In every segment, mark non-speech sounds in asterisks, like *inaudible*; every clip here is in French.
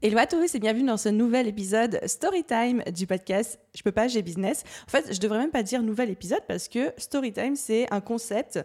Hello à tous et bienvenue dans ce nouvel épisode Storytime du podcast Je peux pas, j'ai business. En fait, je devrais même pas dire nouvel épisode parce que Storytime, c'est un concept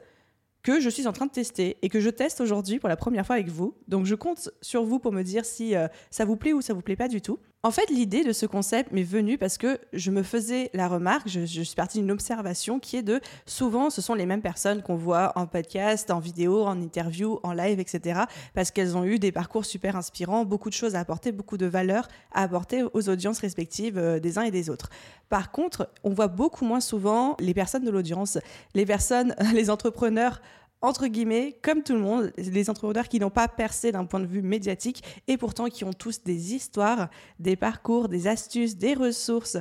que je suis en train de tester et que je teste aujourd'hui pour la première fois avec vous. Donc je compte sur vous pour me dire si euh, ça vous plaît ou ça vous plaît pas du tout. En fait, l'idée de ce concept m'est venue parce que je me faisais la remarque, je, suis partie d'une observation qui est de souvent ce sont les mêmes personnes qu'on voit en podcast, en vidéo, en interview, en live, etc. Parce qu'elles ont eu des parcours super inspirants, beaucoup de choses à apporter, beaucoup de valeurs à apporter aux audiences respectives euh, des uns et des autres. Par contre, on voit beaucoup moins souvent les personnes de l'audience, les personnes, *laughs* les entrepreneurs entre guillemets, comme tout le monde, les entrepreneurs qui n'ont pas percé d'un point de vue médiatique et pourtant qui ont tous des histoires, des parcours, des astuces, des ressources,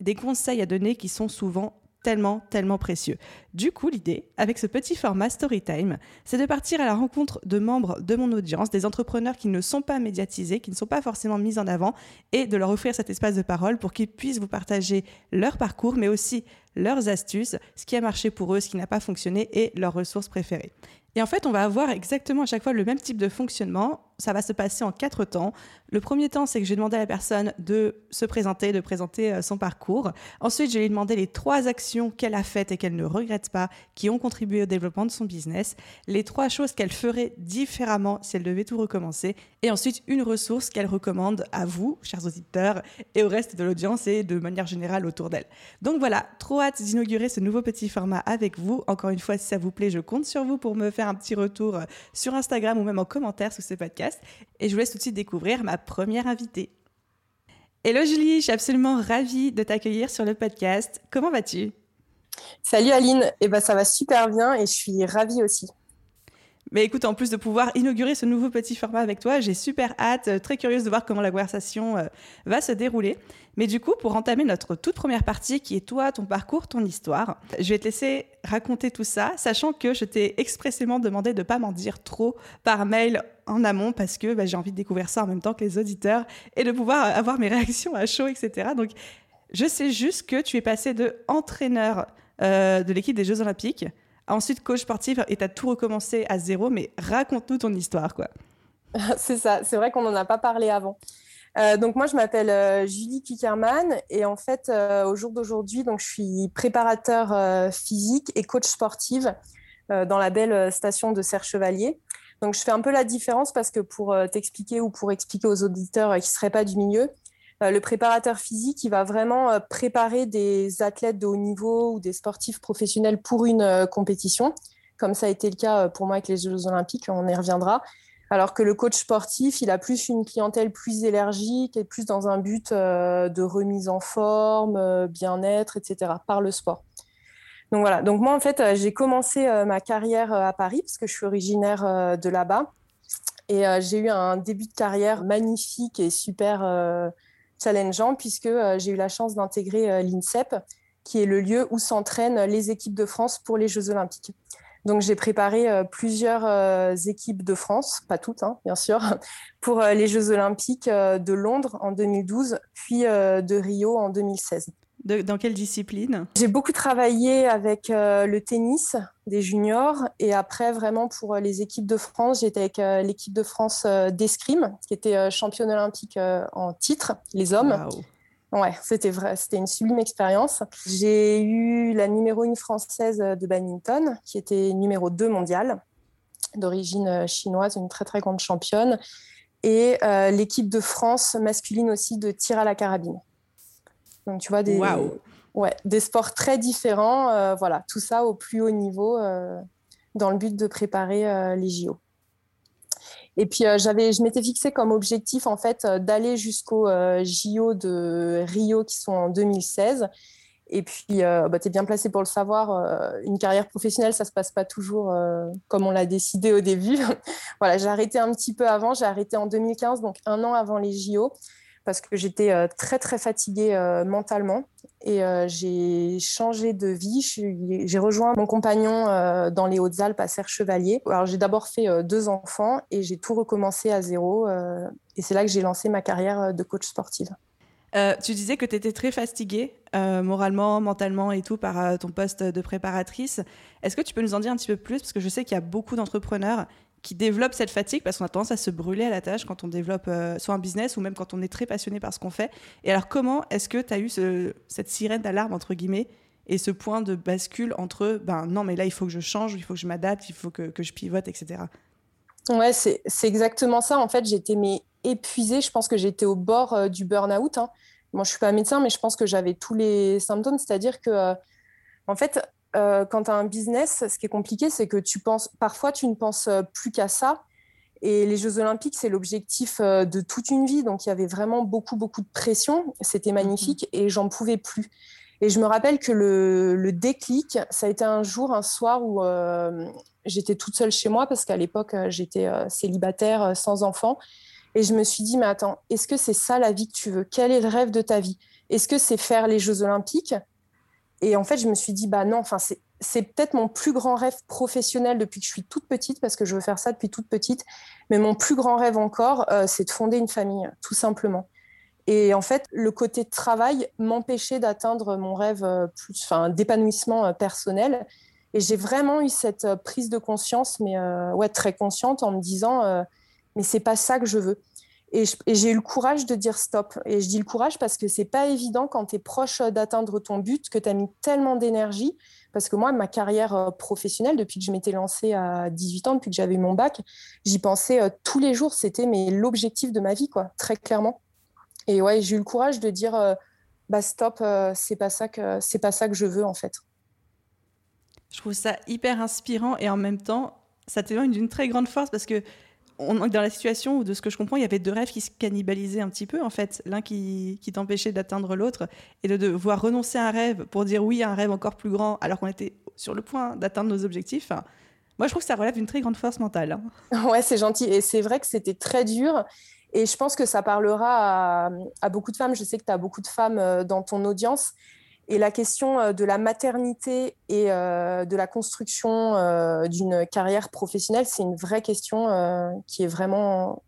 des conseils à donner qui sont souvent tellement, tellement précieux. Du coup, l'idée, avec ce petit format Storytime, c'est de partir à la rencontre de membres de mon audience, des entrepreneurs qui ne sont pas médiatisés, qui ne sont pas forcément mis en avant, et de leur offrir cet espace de parole pour qu'ils puissent vous partager leur parcours, mais aussi leurs astuces, ce qui a marché pour eux, ce qui n'a pas fonctionné, et leurs ressources préférées. Et en fait, on va avoir exactement à chaque fois le même type de fonctionnement. Ça va se passer en quatre temps. Le premier temps, c'est que je vais demander à la personne de se présenter, de présenter euh, son parcours. Ensuite, je vais lui demander les trois actions qu'elle a faites et qu'elle ne regrette pas, qui ont contribué au développement de son business. Les trois choses qu'elle ferait différemment si elle devait tout recommencer. Et ensuite, une ressource qu'elle recommande à vous, chers auditeurs, et au reste de l'audience et de manière générale autour d'elle. Donc voilà, trop hâte d'inaugurer ce nouveau petit format avec vous. Encore une fois, si ça vous plaît, je compte sur vous pour me faire un petit retour euh, sur Instagram ou même en commentaire sous ce podcast. Et je vous laisse tout de suite découvrir ma première invitée. Hello Julie, je suis absolument ravie de t'accueillir sur le podcast. Comment vas-tu? Salut Aline, eh ben, ça va super bien et je suis ravie aussi. Mais écoute, en plus de pouvoir inaugurer ce nouveau petit format avec toi, j'ai super hâte, euh, très curieuse de voir comment la conversation euh, va se dérouler. Mais du coup, pour entamer notre toute première partie, qui est toi, ton parcours, ton histoire, je vais te laisser raconter tout ça, sachant que je t'ai expressément demandé de ne pas m'en dire trop par mail en amont, parce que bah, j'ai envie de découvrir ça en même temps que les auditeurs et de pouvoir avoir mes *laughs* réactions à chaud, etc. Donc, je sais juste que tu es passé de entraîneur euh, de l'équipe des Jeux Olympiques Ensuite, coach sportif et tu as tout recommencé à zéro, mais raconte-nous ton histoire, quoi. *laughs* c'est ça, c'est vrai qu'on n'en a pas parlé avant. Euh, donc moi, je m'appelle euh, Julie Kickerman et en fait, euh, au jour d'aujourd'hui, donc je suis préparateur physique et coach sportive dans la belle station de Serre Chevalier. Donc je fais un peu la différence parce que pour t'expliquer ou pour expliquer aux auditeurs qui ne seraient pas du milieu, le préparateur physique, il va vraiment euh, préparer des athlètes de haut niveau ou des sportifs professionnels pour une euh, compétition, comme ça a été le cas pour moi avec les Jeux olympiques, on y reviendra. Alors que le coach sportif, il a plus une clientèle plus élargie, et plus dans un but de remise en forme, bien-être, etc., par le sport. Donc voilà, donc moi en fait, j'ai commencé ma carrière à Paris parce que je suis originaire de là-bas. Et j'ai eu un début de carrière magnifique et super challengeant puisque euh, j'ai eu la chance d'intégrer euh, l'INSEP, qui est le lieu où s'entraînent les équipes de France pour les Jeux olympiques. Donc j'ai préparé euh, plusieurs équipes de France, pas toutes hein, bien sûr, *laughs* pour les Jeux olympiques de Londres en 2012, puis de Rio en 2016 dans quelle discipline? J'ai beaucoup travaillé avec euh, le tennis des juniors et après vraiment pour euh, les équipes de France, j'étais avec euh, l'équipe de France d'escrime qui était championne olympique en titre, les hommes. Ouais, c'était vrai, c'était une sublime expérience. J'ai eu la numéro 1 française de badminton qui était numéro 2 mondiale d'origine chinoise, une très très grande championne et l'équipe de France masculine aussi de tir à la carabine. Donc, tu vois, des, ouais, des sports très différents. Euh, voilà, tout ça au plus haut niveau euh, dans le but de préparer euh, les JO. Et puis, j'avais, je m'étais fixé comme objectif, en fait, d'aller jusqu'aux JO de Rio qui sont en 2016 Et puis, euh, bah, tu es bien placé pour le savoir, euh, une carrière professionnelle, ça ne se passe pas toujours euh, comme on l'a décidé au début. *laughs* voilà, j'ai arrêté un petit peu avant, j'ai arrêté en 2015, donc un an avant les JO, parce que j'étais très, très fatiguée mentalement. Et j'ai changé de vie. J'ai rejoint mon compagnon dans les Hautes-Alpes à Serre-Chevalier. Alors, j'ai d'abord fait deux enfants et j'ai tout recommencé à zéro. et c'est là que j'ai lancé ma carrière de coach sportive. Euh, tu disais que tu étais très fatiguée, euh, moralement, mentalement et tout, par euh, ton poste de préparatrice. Est-ce que tu peux nous en dire un petit peu plus? Parce que je sais qu'il y a beaucoup d'entrepreneurs qui développent cette fatigue parce qu'on a tendance à se brûler à la tâche quand on développe soit un business ou même quand on est très passionné par ce qu'on fait. Et alors, comment est-ce que tu as eu cette sirène d'alarme, entre guillemets, et ce point de bascule entre ben non, mais là, il faut que je change, il faut que je m'adapte, il faut que, que, je pivote, etc. Ouais, c'est exactement ça. En fait, j'étais épuisée. Je pense que j'étais au bord du burn-out. Hein. Moi, je suis pas médecin, mais je pense que j'avais tous les symptômes. C'est-à-dire que, euh, en fait, euh, quand tu as un business, ce qui est compliqué, c'est que tu penses, parfois, tu ne penses euh, plus qu'à ça. Et les Jeux Olympiques, c'est l'objectif de toute une vie. Donc, il y avait vraiment beaucoup, beaucoup de pression. C'était magnifique mhm. et j'en pouvais plus. Et je me rappelle que le, le, déclic, ça a été un jour, un soir où j'étais toute seule chez moi parce qu'à l'époque, j'étais célibataire, sans enfant. Et je me suis dit, mais attends, est-ce que c'est ça la vie que tu veux? Quel est le rêve de ta vie? Est-ce que c'est faire les Jeux Olympiques? Et en fait, je me suis dit, bah non, enfin, c'est peut-être mon plus grand rêve professionnel depuis que je suis toute petite, parce que je veux faire ça depuis toute petite. Mais mon plus grand rêve encore, euh, c'est de fonder une famille, tout simplement. Et en fait, le côté travail m'empêchait d'atteindre mon rêve euh, enfin, d'épanouissement euh, personnel. Et j'ai vraiment eu cette prise de conscience, mais ouais, très consciente, en me disant mais c'est pas ça que je veux. Et j'ai eu le courage de dire stop. Et je dis le courage parce que c'est pas évident quand tu es proche d'atteindre ton but, que tu as mis tellement d'énergie. Parce que moi, ma carrière euh, professionnelle, depuis que je m'étais lancée à 18 ans, depuis que j'avais mon bac, j'y pensais euh, tous les jours. C'était l'objectif de ma vie, quoi, très clairement. Et ouais, j'ai eu le courage de dire euh, bah stop, c'est pas ça que c'est pas ça que je veux en fait. Je trouve ça hyper inspirant et en même temps, ça témoigne d'une très grande force parce que on est dans la situation où, de ce que je comprends, il y avait deux rêves qui se cannibalisaient un petit peu, en fait. L'un qui, t'empêchait d'atteindre l'autre, et de devoir renoncer à un rêve pour dire oui à un rêve encore plus grand, alors qu'on était sur le point d'atteindre nos objectifs. moi, je trouve que ça relève d'une très grande force mentale. Hein. *laughs* Ouais, c'est gentil. Et c'est vrai que c'était très dur. Et je pense que ça parlera à, à beaucoup de femmes. Je sais que tu as beaucoup de femmes euh, dans ton audience. Et la question euh, de la maternité et euh, de la construction euh, d'une carrière professionnelle, c'est une vraie question qui est vraiment,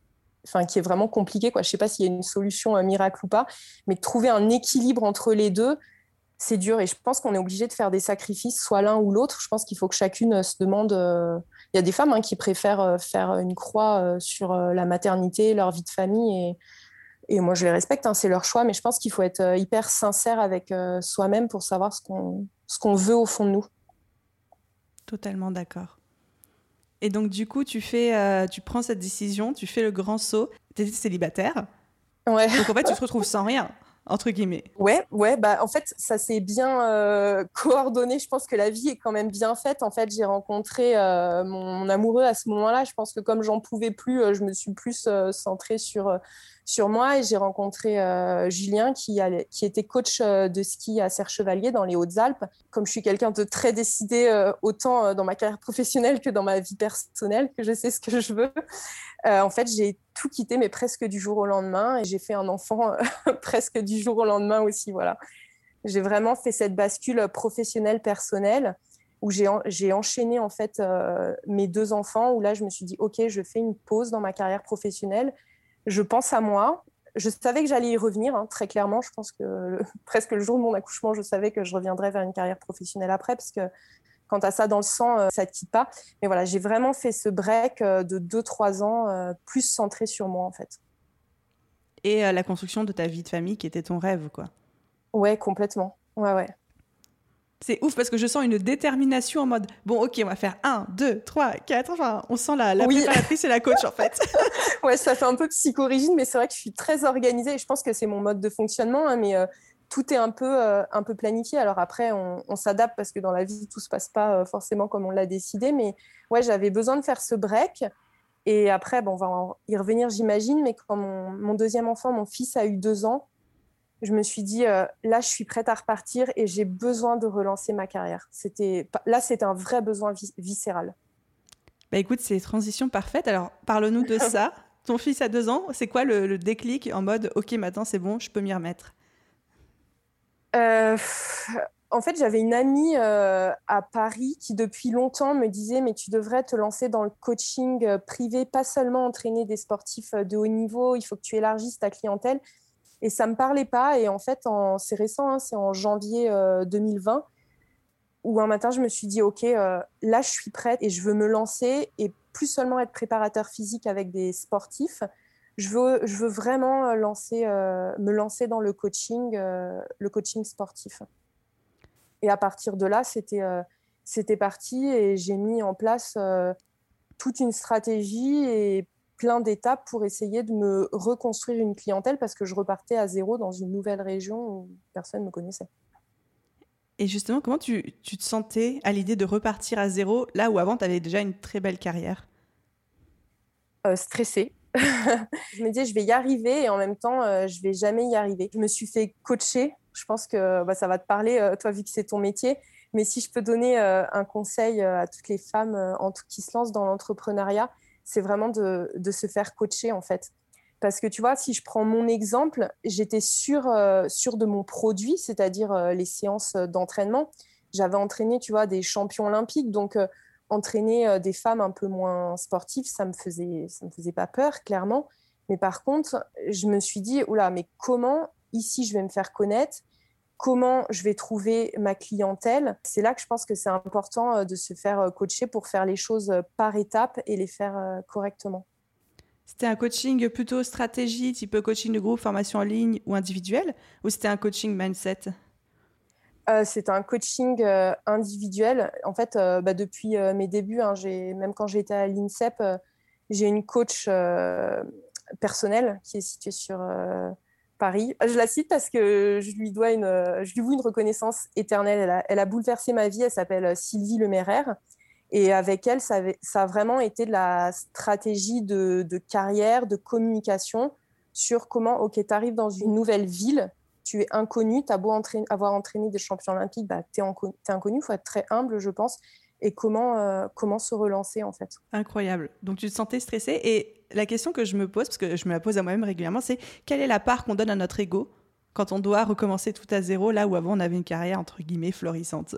enfin, qui est vraiment compliquée. Je ne sais pas s'il y a une solution miracle ou pas, mais trouver un équilibre entre les deux, c'est dur. Et je pense qu'on est obligé de faire des sacrifices, soit l'un ou l'autre. Je pense qu'il faut que chacune se demande. Il y a des femmes hein, qui préfèrent faire une croix sur la maternité, leur vie de famille et et moi, je les respecte, hein, c'est leur choix, mais je pense qu'il faut être euh, hyper sincère avec euh, soi-même pour savoir ce qu'on qu'on veut au fond de nous. Totalement d'accord. Et donc, du coup, tu, fais, euh, tu prends cette décision, tu fais le grand saut. Tu étais célibataire. Ouais. Donc, en fait, tu te retrouves sans rien entre guillemets. Ouais, ouais, bah en fait, ça s'est bien coordonné. Je pense que la vie est quand même bien faite. En fait, j'ai rencontré mon, amoureux à ce moment-là. Je pense que comme j'en pouvais plus, je me suis plus centrée sur sur moi et j'ai rencontré euh, Julien qui, qui était coach euh, de ski à Serre-Chevalier dans les Hautes-Alpes. Comme je suis quelqu'un de très décidé euh, autant dans ma carrière professionnelle que dans ma vie personnelle, que je sais ce que je veux, en fait j'ai tout quitté mais presque du jour au lendemain et j'ai fait un enfant *laughs* presque du jour au lendemain aussi. Voilà. J'ai vraiment fait cette bascule professionnelle personnelle où j'ai enchaîné en fait mes deux enfants où là je me suis dit ok je fais une pause dans ma carrière professionnelle je pense à moi. Je savais que j'allais y revenir, hein, très clairement. Je pense que *laughs* presque le jour de mon accouchement, je savais que je reviendrais vers une carrière professionnelle après, parce que quand tu as ça dans le sang, euh, ça ne te quitte pas. Mais voilà, j'ai vraiment fait ce break euh, de 2-3 ans, euh, plus centré sur moi, en fait. Et la construction de ta vie de famille qui était ton rêve, quoi. Ouais, complètement. Ouais, ouais. C'est ouf parce que je sens une détermination en mode bon, ok, on va faire 1, 2, 3, 4. Enfin, on sent la, la préparatrice et la coach en fait. *laughs* *laughs* ouais, ça fait un peu psychorigide, mais c'est vrai que je suis très organisée et je pense que c'est mon mode de fonctionnement. Hein, mais euh, tout est un peu, euh, un peu planifié. Alors après, on, s'adapte parce que dans la vie, tout se passe pas euh, forcément comme on l'a décidé. Mais ouais, j'avais besoin de faire ce break. Et après, bon, on va y revenir, j'imagine. Mais quand mon, mon, deuxième enfant, mon fils, a eu deux ans, je me suis dit, là, je suis prête à repartir et j'ai besoin de relancer ma carrière. C'était, là, c'était un vrai besoin viscéral. Bah écoute, c'est transition parfaite. Alors, parle-nous de *laughs* ça. Ton fils a deux ans, c'est quoi le, déclic en mode, OK, maintenant c'est bon, je peux m'y remettre? En fait, j'avais une amie euh, à Paris qui, depuis longtemps, me disait Mais tu devrais te lancer dans le coaching euh, privé, pas seulement entraîner des sportifs euh, de haut niveau, il faut que tu élargisses ta clientèle. Et ça ne me parlait pas. Et en fait, c'est récent, hein, c'est en janvier 2020, où un matin, je me suis dit Ok, là, je suis prête et je veux me lancer, et plus seulement être préparateur physique avec des sportifs. Je veux, je veux vraiment lancer, me lancer dans le coaching, le coaching sportif. Et à partir de là, c'était euh, c'était parti et j'ai mis en place euh, toute une stratégie et plein d'étapes pour essayer de me reconstruire une clientèle parce que je repartais à zéro dans une nouvelle région où personne ne me connaissait. Et justement, comment tu, tu te sentais à l'idée de repartir à zéro là où avant tu avais déjà une très belle carrière? Euh, Stressée. *laughs* je me disais, je vais y arriver et en même temps, je vais jamais y arriver. Je me suis fait coacher je pense que bah, ça va te parler, euh, toi, vu que c'est ton métier. Mais si je peux donner euh, un conseil euh, à toutes les femmes en tout qui se lancent dans l'entrepreneuriat, c'est vraiment de, se faire coacher, en fait. Parce que tu vois, si je prends mon exemple, j'étais sûre, de mon produit, c'est-à-dire les séances d'entraînement. J'avais entraîné, tu vois, des champions olympiques. Donc, entraîner des femmes un peu moins sportives, ça me faisait, ça me faisait pas peur, clairement. Mais par contre, je me suis dit, oula, mais comment ici je vais me faire connaître comment je vais trouver ma clientèle. C'est là que je pense que c'est important euh, de se faire euh, coacher pour faire les choses euh, par étapes et les faire correctement. C'était un coaching plutôt stratégie, type coaching de groupe, formation en ligne ou individuel, ou c'était un coaching mindset? C'est un coaching individuel. En fait, bah, depuis mes débuts, hein, même quand j'étais à l'INSEP, j'ai une coach personnelle qui est située sur Paris. Je la cite parce que je lui dois une, je lui voue une reconnaissance éternelle. Elle a, bouleversé ma vie. Elle s'appelle euh, Sylvie Lemaire. Et avec elle, ça, a vraiment été de la stratégie de, carrière, de communication sur comment, OK, tu arrives dans une nouvelle ville, tu es inconnu, tu as beau avoir entraîné des champions olympiques, bah, tu es, inconnu, il faut être très humble, je pense. Et comment, euh, comment se relancer, en fait. Incroyable. Donc, tu te sentais stressée. Et la question que je me pose, parce que je me la pose à moi-même régulièrement, c'est quelle est la part qu'on donne à notre ego quand on doit recommencer tout à zéro, là où avant on avait une carrière entre guillemets florissante?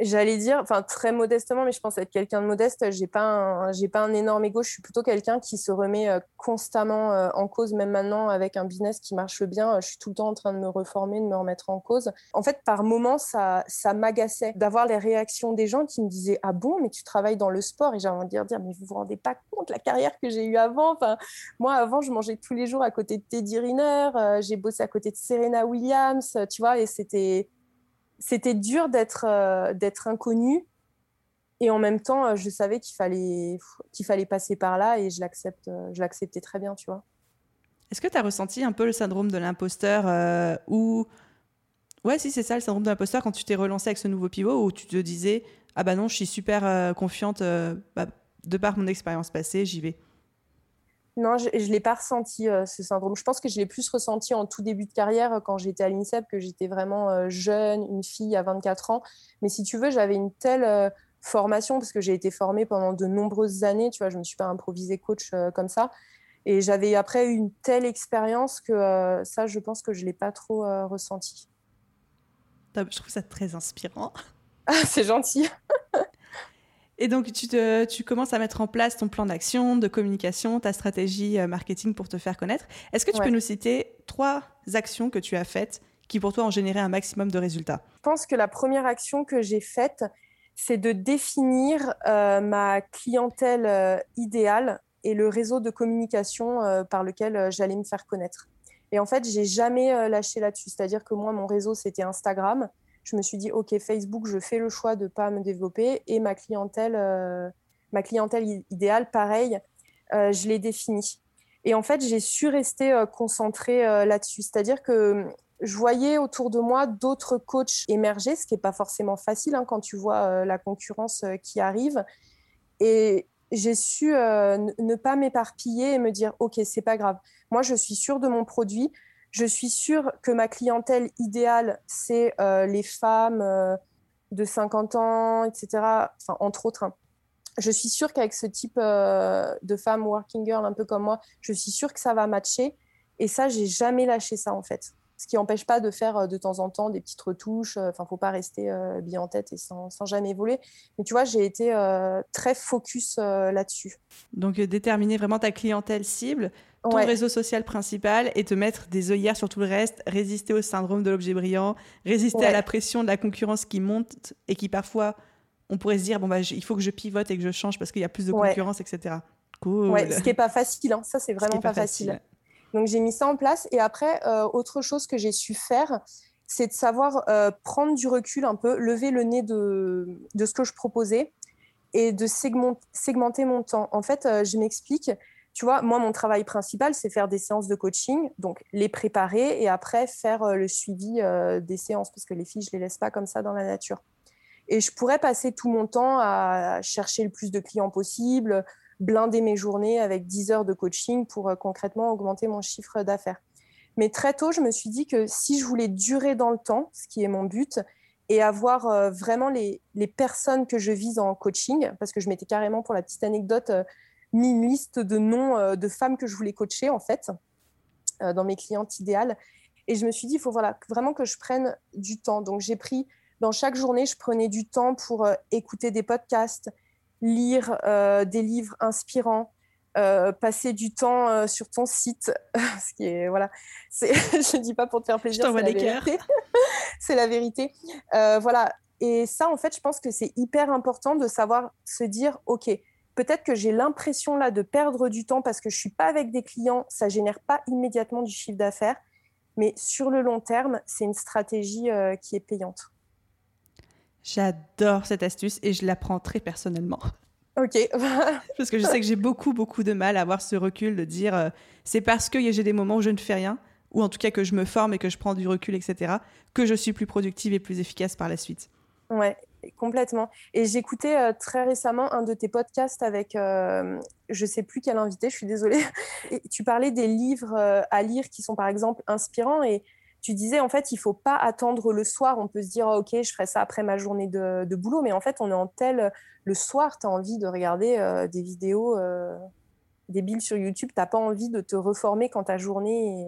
J'allais dire, enfin très modestement, mais je pense être quelqu'un de modeste. J'ai pas j'ai pas un énorme ego. Je suis plutôt quelqu'un qui se remet euh, constamment euh, en cause, même maintenant avec un business qui marche bien. Euh, je suis tout le temps en train de me reformer, de me remettre en cause. En fait, par moments, ça, ça m'agaçait d'avoir les réactions des gens qui me disaient ah bon, mais tu travailles dans le sport? Et j'ai envie de dire, dire mais vous vous rendez pas compte la carrière que j'ai eue avant. Enfin, moi avant, je mangeais tous les jours à côté de Teddy Riner. j'ai bossé à côté de Serena Williams, tu vois, et c'était c'était dur d'être euh, d'être inconnu. Et en même temps euh, je savais qu'il fallait qu'il fallait passer par là et je l'accepte euh, je l'acceptais très bien tu vois. Est-ce que tu as ressenti un peu le syndrome de l'imposteur ou ouais si c'est ça le syndrome de l'imposteur quand tu t'es relancé avec ce nouveau pivot où tu te disais ah bah non je suis super confiante bah, de par mon expérience passée j'y vais non, je ne l'ai pas ressenti, euh, ce syndrome. Je pense que je l'ai plus ressenti en tout début de carrière, euh, quand j'étais à l'INSEP, que j'étais vraiment euh, jeune, une fille à 24 ans. Mais si tu veux, j'avais une telle formation, parce que j'ai été formée pendant de nombreuses années, tu vois, je ne me suis pas improvisée coach comme ça. Et j'avais après une telle expérience que ça, je pense que je ne l'ai pas trop ressenti. Je trouve ça très inspirant. Ah, c'est gentil. *laughs* Et donc, tu, te, tu, commences à mettre en place ton plan d'action, de communication, ta stratégie euh, marketing pour te faire connaître. Est-ce que tu peux nous citer trois actions que tu as faites qui, pour toi, ont généré un maximum de résultats? Je pense que la première action que j'ai faite, c'est de définir euh, ma clientèle euh, idéale et le réseau de communication par lequel j'allais me faire connaître. Et en fait, j'ai jamais lâché là-dessus. C'est-à-dire que moi, mon réseau, c'était Instagram je me suis dit, OK, Facebook, je fais le choix de ne pas me développer et ma clientèle, euh, ma clientèle idéale, pareil, euh, je l'ai définie. Et en fait, j'ai su rester euh, concentrée là-dessus. C'est-à-dire que je voyais autour de moi d'autres coachs émerger, ce qui n'est pas forcément facile hein, quand tu vois la concurrence qui arrive. Et j'ai su ne pas m'éparpiller et me dire, OK, c'est pas grave. Moi, je suis sûre de mon produit Je suis sûre que ma clientèle idéale, c'est les femmes de 50 ans, etc. Enfin, entre autres. Hein. Je suis sûre qu'avec ce type de femme working girl, un peu comme moi, je suis sûre que ça va matcher. Et ça, j'ai jamais lâché ça en fait ce qui n'empêche pas de faire euh, de temps en temps des petites retouches. Euh, enfin, faut pas rester euh, bien en tête et sans, jamais voler. Mais tu vois, j'ai été très focus là-dessus. Donc, déterminer vraiment ta clientèle cible, ton réseau social principal et te mettre des œillères sur tout le reste, résister au syndrome de l'objet brillant, résister à la pression de la concurrence qui monte et qui parfois, on pourrait se dire, bon, bah, il faut que je pivote et que je change parce qu'il y a plus de concurrence, etc. Cool. Ouais, ce qui n'est pas facile, hein. ça c'est vraiment pas, facile. Donc j'ai mis ça en place. Et après, euh, autre chose que j'ai su faire, c'est de savoir euh, prendre du recul un peu, lever le nez de, de ce que je proposais et de segmenter mon temps. En fait, euh, je m'explique. Tu vois, moi, mon travail principal, c'est faire des séances de coaching, donc les préparer et après faire le suivi des séances, parce que les filles, je les laisse pas comme ça dans la nature. Et je pourrais passer tout mon temps à chercher le plus de clients possible, blinder mes journées avec 10 heures de coaching pour euh, concrètement augmenter mon chiffre d'affaires. Mais très tôt, je me suis dit que si je voulais durer dans le temps, ce qui est mon but, et avoir euh, vraiment les, personnes que je vise en coaching, parce que je m'étais carrément, pour la petite anecdote, euh, mis une liste de noms de femmes que je voulais coacher, en fait, dans mes clientes idéales. Et je me suis dit, il faut voilà, vraiment que je prenne du temps. Donc, j'ai pris, dans chaque journée, je prenais du temps pour écouter des podcasts, lire euh, des livres inspirants, euh, passer du temps euh, sur ton site, *laughs* ce qui est voilà, *laughs* je ne dis pas pour te faire plaisir, la, vérité. *laughs* c'est la vérité. voilà, et ça en fait, je pense que c'est hyper important de savoir se dire, ok, peut-être que j'ai l'impression là de perdre du temps parce que je suis pas avec des clients, ça génère pas immédiatement du chiffre d'affaires, mais sur le long terme, c'est une stratégie qui est payante. J'adore cette astuce et je l'apprends très personnellement. *laughs* Ok. *laughs* parce que je sais que j'ai beaucoup, beaucoup de mal à avoir ce recul de dire euh, c'est parce que j'ai des moments où je ne fais rien, ou en tout cas que je me forme et que je prends du recul, etc., que je suis plus productive et plus efficace par la suite. Ouais, complètement. Et j'écoutais euh, très récemment un de tes podcasts avec, euh, je sais plus quel invité, je suis désolée. *laughs* Et tu parlais des livres à lire qui sont par exemple inspirants. Et tu disais en fait il faut pas attendre le soir. On peut se dire ok je ferai ça après ma journée de, boulot. Mais en fait on est en tel le soir tu as envie de regarder euh, des vidéos euh, des billes sur YouTube. Tu n'as pas envie de te reformer quand ta journée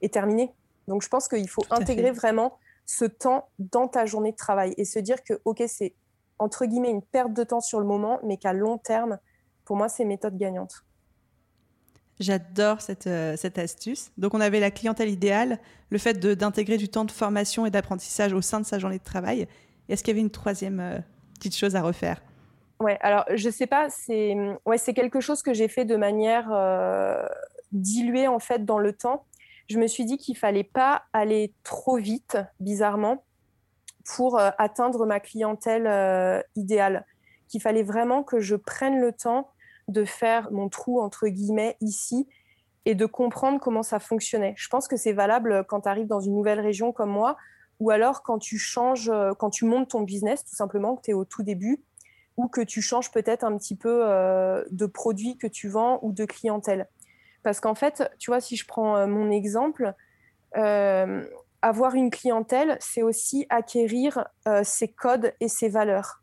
est, terminée. Donc je pense qu'il faut intégrer vraiment ce temps dans ta journée de travail et se dire que ok c'est entre guillemets une perte de temps sur le moment mais qu'à long terme pour moi c'est méthode gagnante J'adore cette, euh, cette, astuce. Donc, on avait la clientèle idéale, le fait d'intégrer du temps de formation et d'apprentissage au sein de sa journée de travail. Est-ce qu'il y avait une troisième euh, petite chose à refaire? Ouais, alors je sais pas, c'est ouais, quelque chose que j'ai fait de manière euh, diluée en fait dans le temps. Je me suis dit qu'il fallait pas aller trop vite, bizarrement, pour atteindre ma clientèle idéale. Qu'il fallait vraiment que je prenne le temps de faire mon trou entre guillemets ici et de comprendre comment ça fonctionnait. Je pense que c'est valable quand tu arrives dans une nouvelle région comme moi ou alors quand tu changes, euh, quand tu montes ton business tout simplement, que tu es au tout début ou que tu changes peut-être un petit peu euh, de produit que tu vends ou de clientèle. Parce qu'en fait, tu vois, si je prends euh, mon exemple, avoir une clientèle, c'est aussi acquérir ses codes et ses valeurs.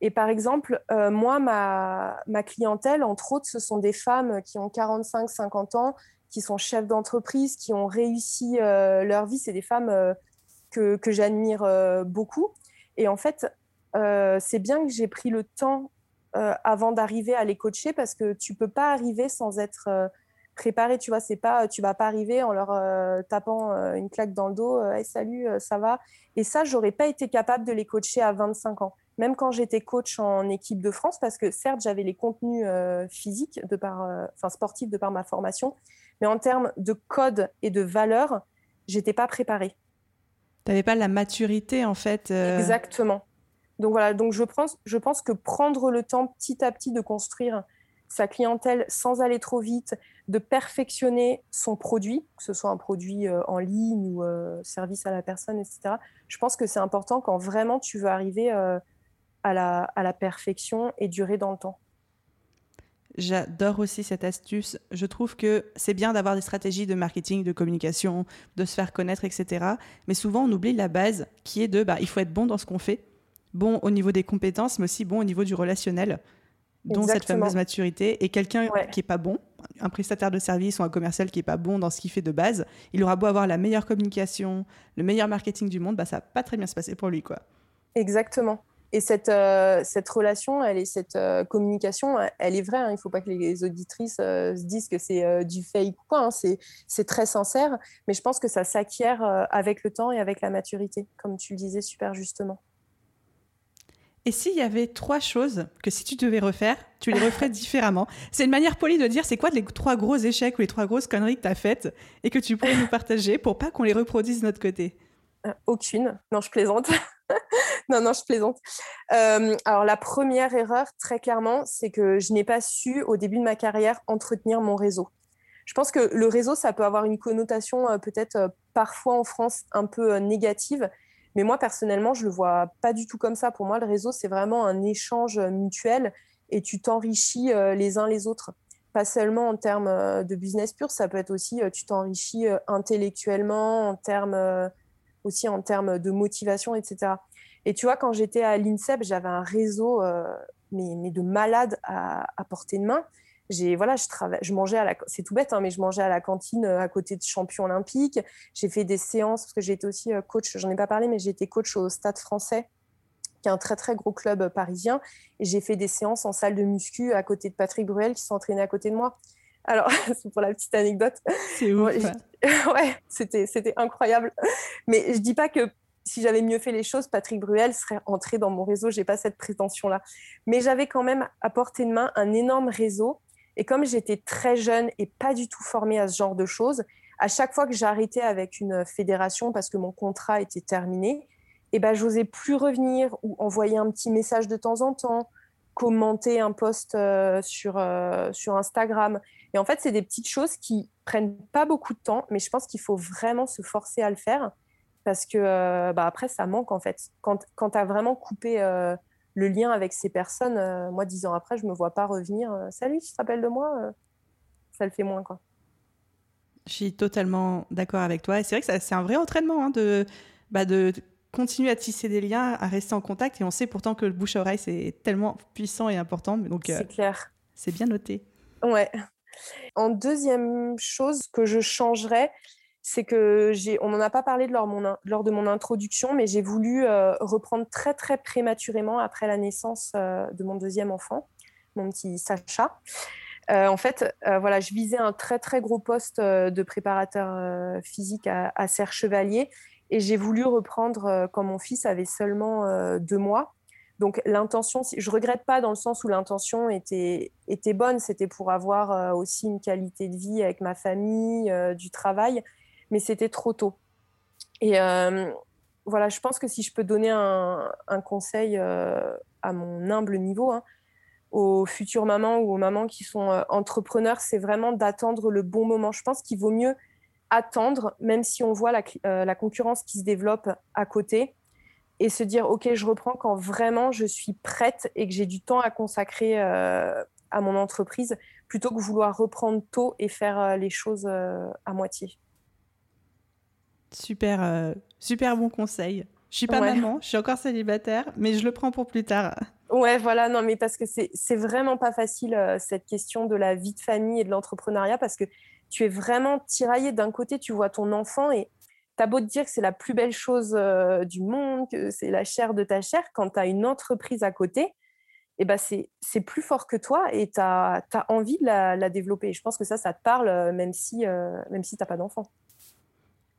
Et par exemple, euh, moi, ma, clientèle, entre autres, ce sont des femmes qui ont 45, 50 ans, qui sont chefs d'entreprise, qui ont réussi euh, leur vie. C'est des femmes euh, que, que j'admire beaucoup. Et en fait, c'est bien que j'ai pris le temps avant d'arriver à les coacher parce que tu peux pas arriver sans être préparé. Tu vois, c'est pas, tu vas pas arriver en leur tapant une claque dans le dos. Hey, salut, ça va. Et ça, j'aurais pas été capable de les coacher à 25 ans même quand j'étais coach en équipe de France, parce que certes, j'avais les contenus euh, physiques, de par, euh, enfin sportifs de par ma formation, mais en termes de code et de valeur, j'étais pas préparée. Tu n'avais pas la maturité, en fait. Euh. Exactement. Donc voilà, donc je pense, je pense que prendre le temps petit à petit de construire sa clientèle sans aller trop vite, de perfectionner son produit, que ce soit un produit en ligne ou service à la personne, etc. Je pense que c'est important quand vraiment tu veux arriver à la, à la perfection et durer dans le temps. j'adore aussi cette astuce. Je trouve que c'est bien d'avoir des stratégies de marketing, de communication, de se faire connaître, etc. Mais souvent, on oublie la base qui est de, bah, il faut être bon dans ce qu'on fait, bon au niveau des compétences, mais aussi bon au niveau du relationnel, dont cette fameuse maturité. Et quelqu'un qui est pas bon, un prestataire de service ou un commercial qui est pas bon dans ce qu'il fait de base, il aura beau avoir la meilleure communication, le meilleur marketing du monde, bah, ça va pas très bien se passer pour lui, quoi. Exactement. Et cette, euh, cette relation, elle est, cette euh, communication, elle est vraie. Hein. Il ne faut pas que les auditrices euh, se disent que c'est du fake ou quoi. Hein. C'est très sincère. Mais je pense que ça s'acquiert avec le temps et avec la maturité, comme tu le disais super justement. Et s'il y avait trois choses que si tu devais refaire, tu les referais *laughs* différemment C'est une manière polie de dire c'est quoi les trois gros échecs ou les trois grosses conneries que tu as faites et que tu pourrais nous partager pour pas qu'on les reproduise de notre côté Aucune. Non, je plaisante. *laughs* non, non, je plaisante. Euh, alors, la première erreur, très clairement, c'est que je n'ai pas su, au début de ma carrière, entretenir mon réseau. Je pense que le réseau, ça peut avoir une connotation euh, peut-être euh, parfois en France un peu négative, mais moi, personnellement, je ne le vois pas du tout comme ça. Pour moi, le réseau, c'est vraiment un échange mutuel et tu t'enrichis les uns les autres. Pas seulement en termes de business pur, ça peut être aussi, tu t'enrichis intellectuellement, en termes aussi en termes de motivation, etc. Et tu vois, quand j'étais à l'INSEP, j'avais un réseau euh, mais, de malades à, portée de main. J'ai voilà, je je mangeais à la, c'est tout bête, hein, mais je mangeais à la cantine euh, à côté de champions olympiques. J'ai fait des séances parce que j'ai été aussi euh, coach. J'en ai pas parlé, mais j'ai été coach au Stade Français, qui est un très très gros club parisien. Et j'ai fait des séances en salle de muscu à côté de Patrick Bruel qui s'entraînait à côté de moi. Alors, *laughs* c'est pour la petite anecdote. C'est ouf. *laughs* ouais, c'était, c'était incroyable. Mais je dis pas que si j'avais mieux fait les choses, Patrick Bruel serait entré dans mon réseau. J'ai pas cette prétention-là. Mais j'avais quand même à portée de main un énorme réseau. Et comme j'étais très jeune et pas du tout formée à ce genre de choses, à chaque fois que j'arrêtais avec une fédération parce que mon contrat était terminé, eh ben, j'osais plus revenir ou envoyer un petit message de temps en temps, commenter un post euh, sur, euh, sur Instagram. Et en fait, c'est des petites choses qui prennent pas beaucoup de temps, mais je pense qu'il faut vraiment se forcer à le faire parce que euh, bah, après, ça manque en fait. Quand, quand tu as vraiment coupé le lien avec ces personnes, euh, moi, dix ans après, je me vois pas revenir. Salut, tu te rappelles de moi Ça le fait moins, quoi. Je suis totalement d'accord avec toi. Et c'est vrai que c'est un vrai entraînement hein, de, bah, de continuer à tisser des liens, à rester en contact. Et on sait pourtant que le bouche à oreille, c'est tellement puissant et important. Donc, c'est clair. C'est bien noté. Ouais. En deuxième chose que je changerais, c'est que j'ai, on n'en a pas parlé lors, de mon introduction, mais j'ai voulu euh, reprendre très très prématurément après la naissance euh, de mon deuxième enfant, mon petit Sacha. Euh, en fait, voilà, je visais un très très gros poste de préparateur physique à, à Serre Chevalier et j'ai voulu reprendre quand mon fils avait seulement deux mois. Donc l'intention, je regrette pas dans le sens où l'intention était, était bonne, c'était pour avoir aussi une qualité de vie avec ma famille, du travail, mais c'était trop tôt. Et euh, voilà, je pense que si je peux donner un, conseil euh, à mon humble niveau hein, aux futures mamans ou aux mamans qui sont euh, entrepreneurs, c'est vraiment d'attendre le bon moment. Je pense qu'il vaut mieux attendre, même si on voit la, la, concurrence qui se développe à côté, et se dire, OK, je reprends quand vraiment je suis prête et que j'ai du temps à consacrer à mon entreprise, plutôt que vouloir reprendre tôt et faire les choses à moitié. Super, euh, super bon conseil. Je suis pas maman, je suis encore célibataire, mais je le prends pour plus tard. Ouais, voilà, non, mais parce que c'est vraiment pas facile euh, cette question de la vie de famille et de l'entrepreneuriat parce que tu es vraiment tiraillé. D'un côté, tu vois ton enfant et t'as beau te dire que c'est la plus belle chose euh, du monde, que c'est la chair de ta chair, quand tu as une entreprise à côté, eh ben c'est plus fort que toi et tu as, envie de la, développer. je pense que ça, ça te parle même si, même si tu n'as pas d'enfant.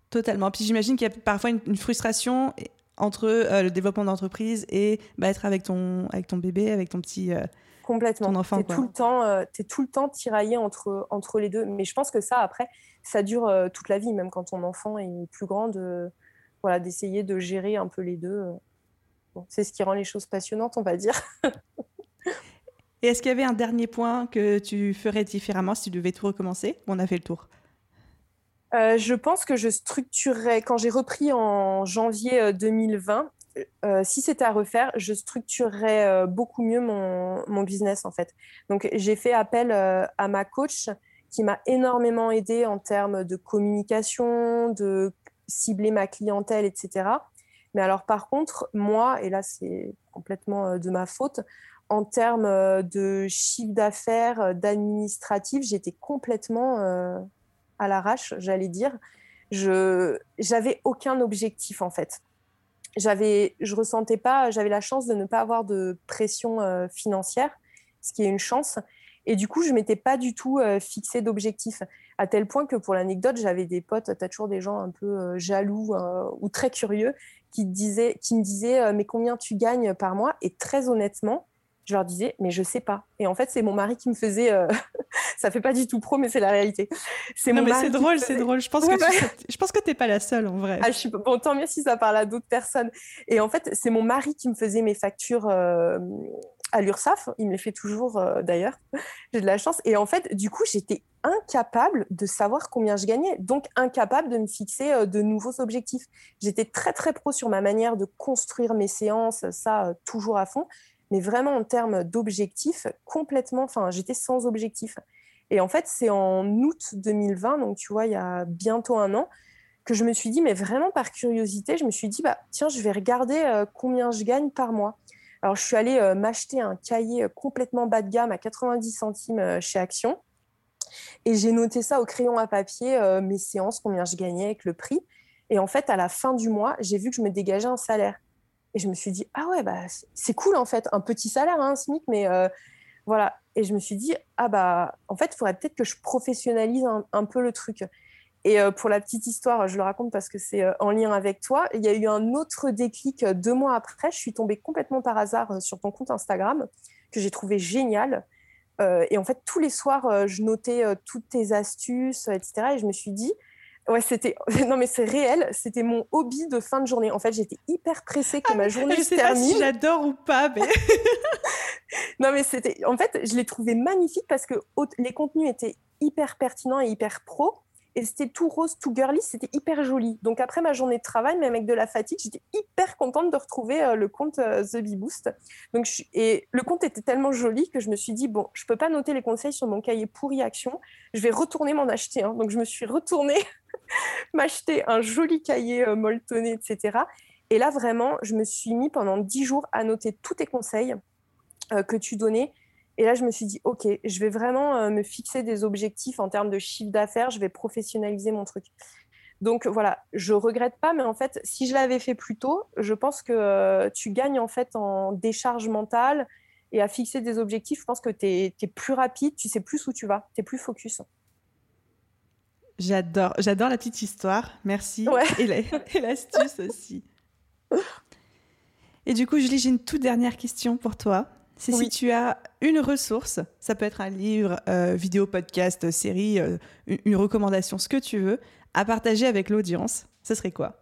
Totalement. Puis j'imagine qu'il y a parfois une, frustration entre euh, le développement d'entreprise et bah, être avec ton, avec ton bébé, avec ton petit euh, Complètement. ton enfant. Tu es, tout le temps, euh, es tout le temps tiraillé entre, entre les deux. Mais je pense que ça, après, ça dure toute la vie, même quand ton enfant est plus grand, de, voilà, d'essayer de gérer un peu les deux. c'est ce qui rend les choses passionnantes, on va dire. et est-ce qu'il y avait un dernier point que tu ferais différemment si tu devais tout recommencer? On a fait le tour. Euh, je pense que je structurerai, quand j'ai repris en janvier 2020, euh, si c'était à refaire, je structurerais beaucoup mieux mon, mon, business en fait. Donc j'ai fait appel à ma coach qui m'a énormément aidé en termes de communication, de cibler ma clientèle, etc. Mais alors par contre, moi, et là c'est complètement de ma faute, en termes de chiffre d'affaires, d'administratif, j'étais complètement à l'arrache, j'allais dire. Je j'avais aucun objectif en fait. J'avais, je ressentais pas, j'avais la chance de ne pas avoir de pression financière, ce qui est une chance. Et du coup, je m'étais pas du tout fixé d'objectif, à tel point que pour l'anecdote, j'avais des potes, tu as toujours des gens un peu jaloux ou très curieux qui, disaient, qui me disaient mais combien tu gagnes par mois? Et très honnêtement, je leur disais, mais je sais pas. Et en fait, c'est mon mari qui me faisait. Euh... *laughs* ça fait pas du tout pro, mais c'est la réalité. C'est non, mais c'est drôle, c'est drôle. Je pense que je pense que t'es pas la seule en vrai. Ah, je suis... Bon, tant mieux si ça parle à d'autres personnes. Et en fait, c'est mon mari qui me faisait mes factures. Euh, à l'URSSAF, il me les fait toujours euh, d'ailleurs, *laughs* j'ai de la chance. Et en fait, du coup, j'étais incapable de savoir combien je gagnais, donc incapable de me fixer euh, de nouveaux objectifs. J'étais très très pro sur ma manière de construire mes séances, ça toujours à fond mais vraiment en termes d'objectifs, complètement, enfin, j'étais sans objectif. Et en fait, c'est en août 2020, donc tu vois, il y a bientôt un an, que je me suis dit, mais vraiment par curiosité, je me suis dit, bah, tiens, je vais regarder euh, combien je gagne par mois. Alors, je suis allée euh, m'acheter un cahier euh, complètement bas de gamme à 90 centimes chez Action. Et j'ai noté ça au crayon à papier, mes séances, combien je gagnais avec le prix. Et en fait, à la fin du mois, j'ai vu que je me dégageais un salaire. Et je me suis dit, ah ouais, bah, c'est cool en fait, un petit salaire, hein, un SMIC, mais euh, voilà. Et je me suis dit, ah bah, en fait, il faudrait peut-être que je professionnalise un, peu le truc. Et euh, pour la petite histoire, je le raconte parce que c'est euh, en lien avec toi. Il y a eu un autre déclic deux mois après. Je suis tombée complètement par hasard sur ton compte Instagram que j'ai trouvé génial. et en fait, tous les soirs, je notais toutes tes astuces, etc. Et je me suis dit, Ouais, c'était. *laughs* Non, mais c'est réel. C'était mon hobby de fin de journée. En fait, j'étais hyper pressée que ah, ma journée je se sais Pas si j'adore ou pas, mais. *laughs* *laughs* non, mais c'était. En fait, je l'ai trouvé magnifique parce que les contenus étaient hyper pertinents et hyper pro. Et c'était tout rose, tout girly, c'était hyper joli. Donc après ma journée de travail, même avec de la fatigue, j'étais hyper contente de retrouver euh, le compte euh, The Bee Boost. Donc, Et le compte était tellement joli que je me suis dit, bon, je peux pas noter les conseils sur mon cahier pourri action, je vais retourner m'en acheter. Donc je me suis retournée *laughs* m'acheter un joli cahier euh, molletonné, etc. Et là, vraiment, je me suis mis pendant dix jours à noter tous tes conseils euh, que tu donnais. Et là, je me suis dit, OK, je vais vraiment euh, me fixer des objectifs en termes de chiffre d'affaires, je vais professionnaliser mon truc. Donc voilà, je regrette pas, mais en fait, si je l'avais fait plus tôt, je pense que tu gagnes en fait en décharge mentale et à fixer des objectifs. Je pense que tu es, es, plus rapide, tu sais plus où tu vas, tu es plus focus. J'adore, j'adore la petite histoire. Merci. *laughs* Et l'astuce aussi. *laughs* Et du coup, Julie, j'ai une toute dernière question pour toi. C'est si tu as une ressource, ça peut être un livre, euh, vidéo, podcast, série, euh, une recommandation, ce que tu veux, à partager avec l'audience, ce serait quoi?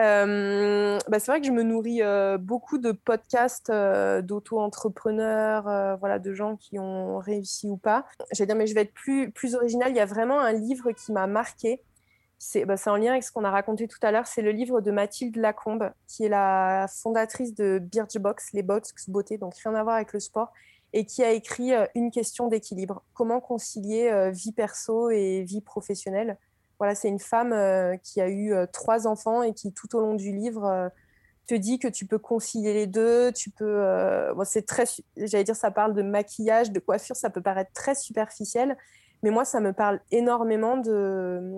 Euh, bah, c'est vrai que je me nourris euh, beaucoup de podcasts euh, d'auto-entrepreneurs, voilà, de gens qui ont réussi ou pas. J'allais dire, mais je vais être plus, plus original. Il y a vraiment un livre qui m'a marqué. C'est bah, en lien avec ce qu'on a raconté tout à l'heure. C'est le livre de Mathilde Lacombe, qui est la fondatrice de Birchbox, les box beauté, donc rien à voir avec le sport, et qui a écrit Une question d'équilibre. Comment concilier vie perso et vie professionnelle voilà, c'est une femme euh, qui a eu euh, trois enfants et qui, tout au long du livre, euh, te dit que tu peux concilier les deux. Tu peux. c'est très. J'allais dire, ça parle de maquillage, de coiffure, ça peut paraître très superficiel, mais moi, ça me parle énormément de,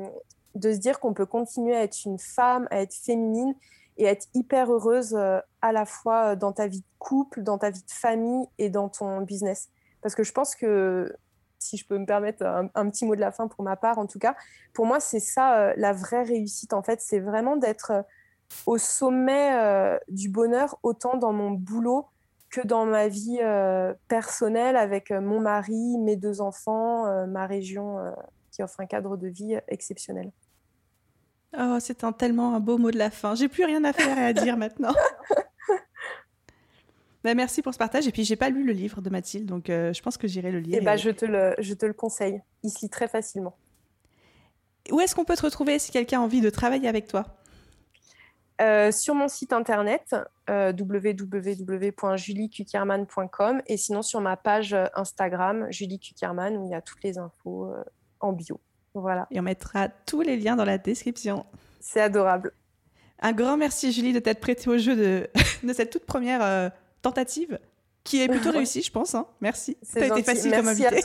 de se dire qu'on peut continuer à être une femme, à être féminine et être hyper heureuse à la fois dans ta vie de couple, dans ta vie de famille et dans ton business. Parce que je pense que si je peux me permettre un, petit mot de la fin pour ma part, en tout cas, pour moi, c'est ça euh, la vraie réussite. En fait, c'est vraiment d'être euh, au sommet euh, du bonheur, autant dans mon boulot que dans ma vie personnelle avec mon mari, mes deux enfants, ma région qui offre un cadre de vie exceptionnel. Oh, c'est un, tellement un beau mot de la fin. J'ai plus rien à faire et à dire *laughs* maintenant. Bah, merci pour ce partage. Et puis, j'ai pas lu le livre de Mathilde, donc euh, je pense que j'irai le lire. Eh bah, je, te le, je te le conseille. Il se lit très facilement. Où est-ce qu'on peut te retrouver si quelqu'un a envie de travailler avec toi? Euh, sur mon site internet euh, et sinon sur ma page Instagram Julie Kuckerman où il y a toutes les infos en bio. Voilà. Et on mettra tous les liens dans la description. C'est adorable. Un grand merci Julie de t'être prêtée au jeu de, *laughs* de cette toute première tentative qui est plutôt réussi, je pense. Hein. Merci. Ça a été facile comme invité.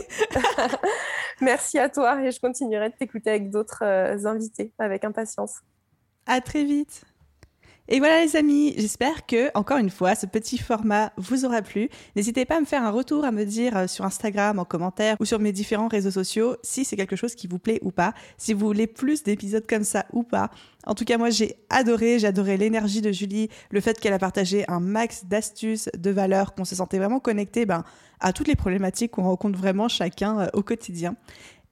*laughs* Merci à toi et je continuerai de t'écouter avec d'autres euh, invités avec impatience. À très vite. Et voilà les amis, j'espère que, encore une fois, ce petit format vous aura plu. N'hésitez pas à me faire un retour, à me dire euh, sur Instagram, en commentaire ou sur mes différents réseaux sociaux si c'est quelque chose qui vous plaît ou pas, si vous voulez plus d'épisodes comme ça ou pas. En tout cas, moi j'ai adoré, j'ai adoré l'énergie de Julie, le fait qu'elle a partagé un max d'astuces, de valeurs, qu'on se sentait vraiment connecté ben, à toutes les problématiques qu'on rencontre vraiment chacun euh, au quotidien.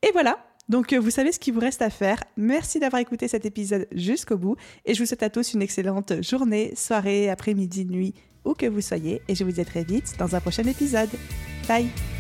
Et voilà, donc euh, vous savez ce qu'il vous reste à faire. Merci d'avoir écouté cet épisode jusqu'au bout et je vous souhaite à tous une excellente journée, soirée, après-midi, nuit, où que vous soyez et je vous dis à très vite dans un prochain épisode. Bye